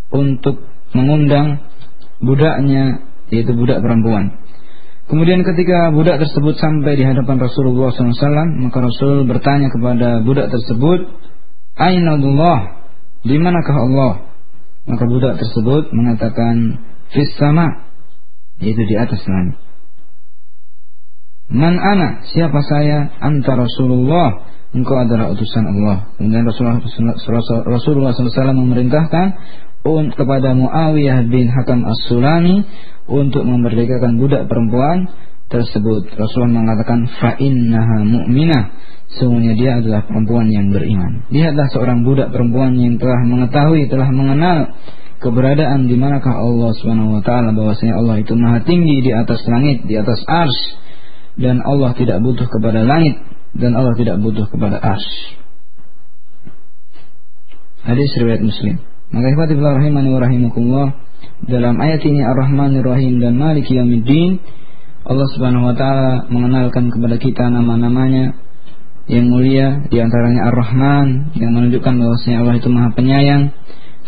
untuk mengundang budaknya yaitu budak perempuan Kemudian ketika budak tersebut sampai di hadapan Rasulullah SAW, maka Rasul bertanya kepada budak tersebut, Aina Allah? Di manakah Allah? Maka budak tersebut mengatakan, Fis sama, yaitu di atas langit. Man ana? Siapa saya? Anta Rasulullah. Engkau adalah utusan Allah. Kemudian Rasulullah, Rasulullah SAW memerintahkan kepada Muawiyah bin Hakam As-Sulami untuk memerdekakan budak perempuan tersebut. Rasulullah mengatakan fa'innaha mu'minah. Sungguhnya dia adalah perempuan yang beriman. Lihatlah seorang budak perempuan yang telah mengetahui, telah mengenal keberadaan di manakah Allah Subhanahu wa taala bahwasanya Allah itu maha tinggi di atas langit, di atas ars dan Allah tidak butuh kepada langit dan Allah tidak butuh kepada ars. Hadis riwayat Muslim. Maka ikhwatifillah rahimani wa rahimakumullah dalam ayat ini Ar-Rahmanir Rahim dan Maliki Yaumiddin Allah Subhanahu wa taala mengenalkan kepada kita nama-namanya yang mulia di antaranya Ar-Rahman yang menunjukkan bahwasanya Allah itu Maha Penyayang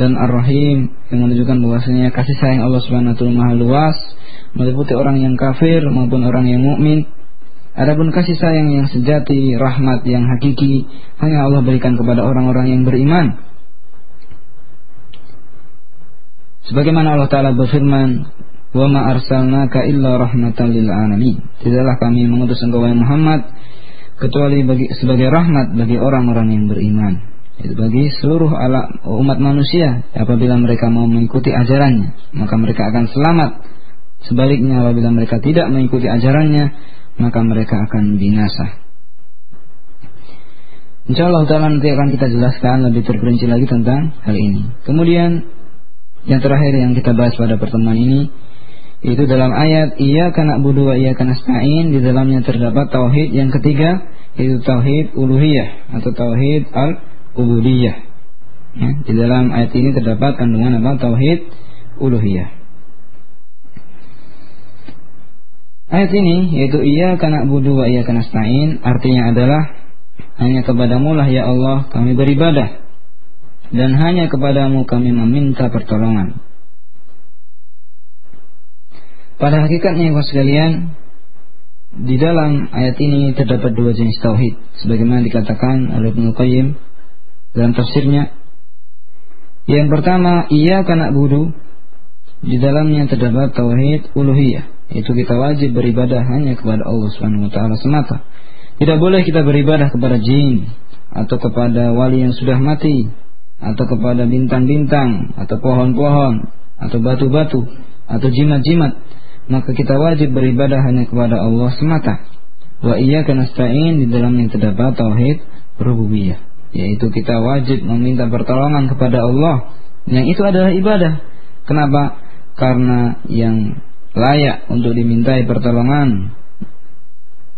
dan Ar-Rahim yang menunjukkan bahwasanya kasih sayang Allah Subhanahu wa taala Maha luas meliputi orang yang kafir maupun orang yang mukmin. Adapun kasih sayang yang sejati, rahmat yang hakiki hanya Allah berikan kepada orang-orang yang beriman. Sebagaimana Allah Ta'ala berfirman, "Wa ma arsalnaka illa rahmatan lil alamin." Tidaklah kami mengutus engkau wahai Muhammad kecuali bagi sebagai rahmat bagi orang-orang yang beriman. Itu bagi seluruh ala, umat manusia apabila mereka mau mengikuti ajarannya, maka mereka akan selamat. Sebaliknya apabila mereka tidak mengikuti ajarannya, maka mereka akan binasa. Insya Allah nanti akan kita jelaskan lebih terperinci lagi tentang hal ini. Kemudian yang terakhir yang kita bahas pada pertemuan ini itu dalam ayat iya karena budu wa iya karena stain di dalamnya terdapat tauhid yang ketiga yaitu tauhid uluhiyah atau tauhid al ubudiyah ya, di dalam ayat ini terdapat kandungan apa? Tauhid uluhiyah. Ayat ini yaitu iya karena budu wa iya karena stain artinya adalah hanya kepadamu lah ya Allah kami beribadah. Dan hanya kepadamu kami meminta pertolongan. Pada hakikatnya yang sekalian, di dalam ayat ini terdapat dua jenis tauhid, sebagaimana dikatakan oleh Ibnu Qayyim dalam tafsirnya. Yang pertama, ia karena budu, di dalamnya terdapat tauhid uluhiyah, itu kita wajib beribadah hanya kepada Allah taala semata. Tidak boleh kita beribadah kepada jin atau kepada wali yang sudah mati atau kepada bintang-bintang atau pohon-pohon atau batu-batu atau jimat-jimat maka kita wajib beribadah hanya kepada Allah semata. Wa iya nasta'in di dalam yang terdapat tauhid rububiyah. Yaitu kita wajib meminta pertolongan kepada Allah. Yang itu adalah ibadah. Kenapa? Karena yang layak untuk dimintai pertolongan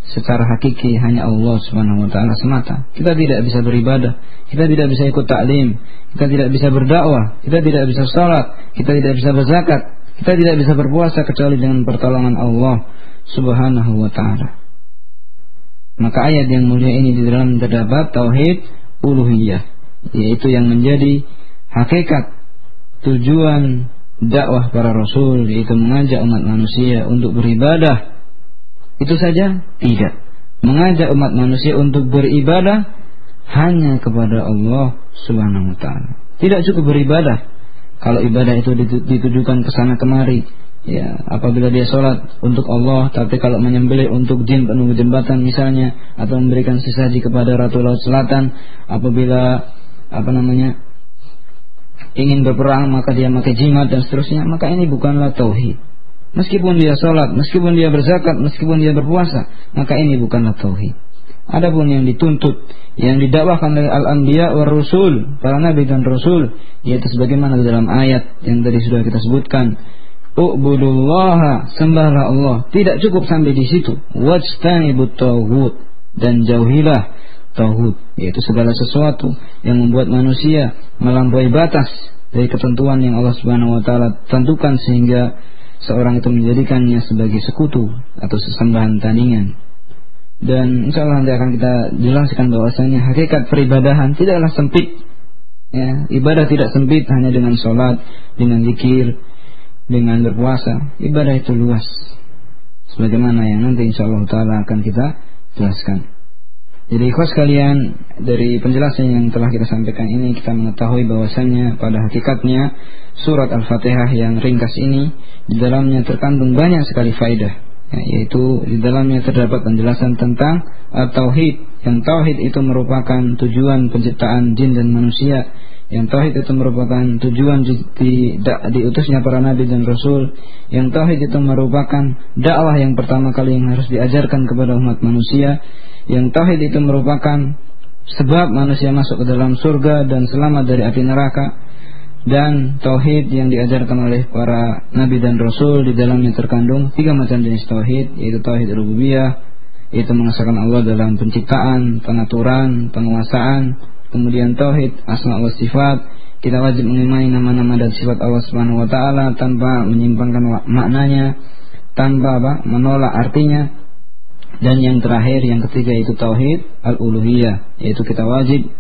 secara hakiki hanya Allah Subhanahu wa taala semata. Kita tidak bisa beribadah, kita tidak bisa ikut taklim, kita tidak bisa berdakwah, kita tidak bisa sholat, kita tidak bisa berzakat, kita tidak bisa berpuasa kecuali dengan pertolongan Allah Subhanahu wa taala. Maka ayat yang mulia ini di dalam terdapat tauhid uluhiyah, yaitu yang menjadi hakikat tujuan dakwah para rasul yaitu mengajak umat manusia untuk beribadah itu saja? Tidak. Mengajak umat manusia untuk beribadah hanya kepada Allah Subhanahu wa taala. Tidak cukup beribadah kalau ibadah itu ditujukan ke sana kemari. Ya, apabila dia sholat untuk Allah, tapi kalau menyembelih untuk jin penuh jembatan misalnya, atau memberikan sesaji kepada Ratu Laut Selatan, apabila apa namanya ingin berperang maka dia pakai jimat dan seterusnya, maka ini bukanlah tauhid. Meskipun dia sholat, meskipun dia berzakat, meskipun dia berpuasa, maka ini bukanlah tauhid. Adapun yang dituntut, yang didakwahkan oleh al-anbiya wa rasul, para nabi dan rasul, yaitu sebagaimana dalam ayat yang tadi sudah kita sebutkan, U'budullaha, sembahlah Allah. Tidak cukup sampai di situ. Wajtanibut tauhid dan jauhilah tauhid yaitu segala sesuatu yang membuat manusia melampaui batas dari ketentuan yang Allah Subhanahu wa taala tentukan sehingga seorang itu menjadikannya sebagai sekutu atau sesembahan tandingan. Dan insya Allah nanti akan kita jelaskan bahwasanya hakikat peribadahan tidaklah sempit. Ya, ibadah tidak sempit hanya dengan sholat, dengan zikir, dengan berpuasa. Ibadah itu luas. Sebagaimana yang nanti insya Allah Taala akan kita jelaskan. Jadi ikhwas kalian dari penjelasan yang telah kita sampaikan ini kita mengetahui bahwasanya pada hakikatnya surat Al-Fatihah yang ringkas ini di dalamnya terkandung banyak sekali faidah ya, yaitu di dalamnya terdapat penjelasan tentang tauhid. Yang tauhid itu merupakan tujuan penciptaan jin dan manusia. Yang tauhid itu merupakan tujuan di, diutusnya para nabi dan rasul. Yang tauhid itu merupakan dakwah yang pertama kali yang harus diajarkan kepada umat manusia. Yang tauhid itu merupakan sebab manusia masuk ke dalam surga dan selamat dari api neraka dan tauhid yang diajarkan oleh para nabi dan rasul di dalamnya terkandung tiga macam jenis tauhid yaitu tauhid rububiyah yaitu mengesahkan Allah dalam penciptaan, pengaturan, penguasaan, kemudian tauhid asma wa sifat. Kita wajib mengimani nama-nama dan sifat Allah Subhanahu wa taala tanpa menyimpangkan maknanya tanpa apa menolak artinya. Dan yang terakhir yang ketiga itu tauhid al-uluhiyah yaitu kita wajib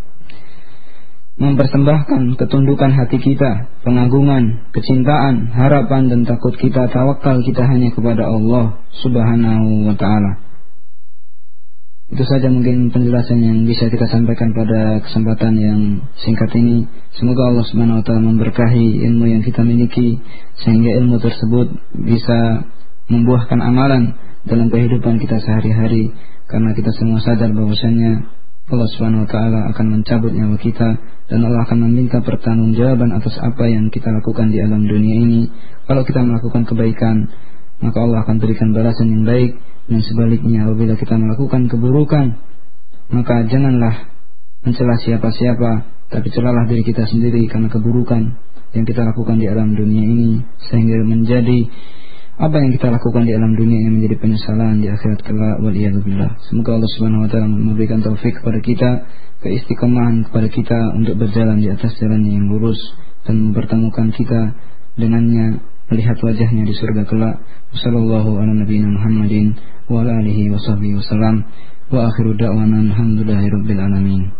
mempersembahkan ketundukan hati kita, pengagungan, kecintaan, harapan dan takut kita, tawakal kita hanya kepada Allah Subhanahu wa taala. Itu saja mungkin penjelasan yang bisa kita sampaikan pada kesempatan yang singkat ini. Semoga Allah Subhanahu wa taala memberkahi ilmu yang kita miliki sehingga ilmu tersebut bisa membuahkan amalan dalam kehidupan kita sehari-hari karena kita semua sadar bahwasanya Allah Subhanahu wa taala akan mencabut nyawa kita dan Allah akan meminta pertanggungjawaban atas apa yang kita lakukan di alam dunia ini. Kalau kita melakukan kebaikan, maka Allah akan berikan balasan yang baik dan sebaliknya apabila kita melakukan keburukan maka janganlah mencela siapa-siapa tapi celalah diri kita sendiri karena keburukan yang kita lakukan di alam dunia ini sehingga menjadi apa yang kita lakukan di alam dunia yang menjadi penyesalan di akhirat kelak waliyadzubillah. Semoga Allah Subhanahu wa taala memberikan taufik kepada kita keistiqomahan kepada kita untuk berjalan di atas jalan yang lurus dan mempertemukan kita dengannya melihat wajahnya di surga kelak. Sallallahu ala nabiyina Muhammadin wa alihi wasallam wa akhiru da'wana alhamdulillahi alamin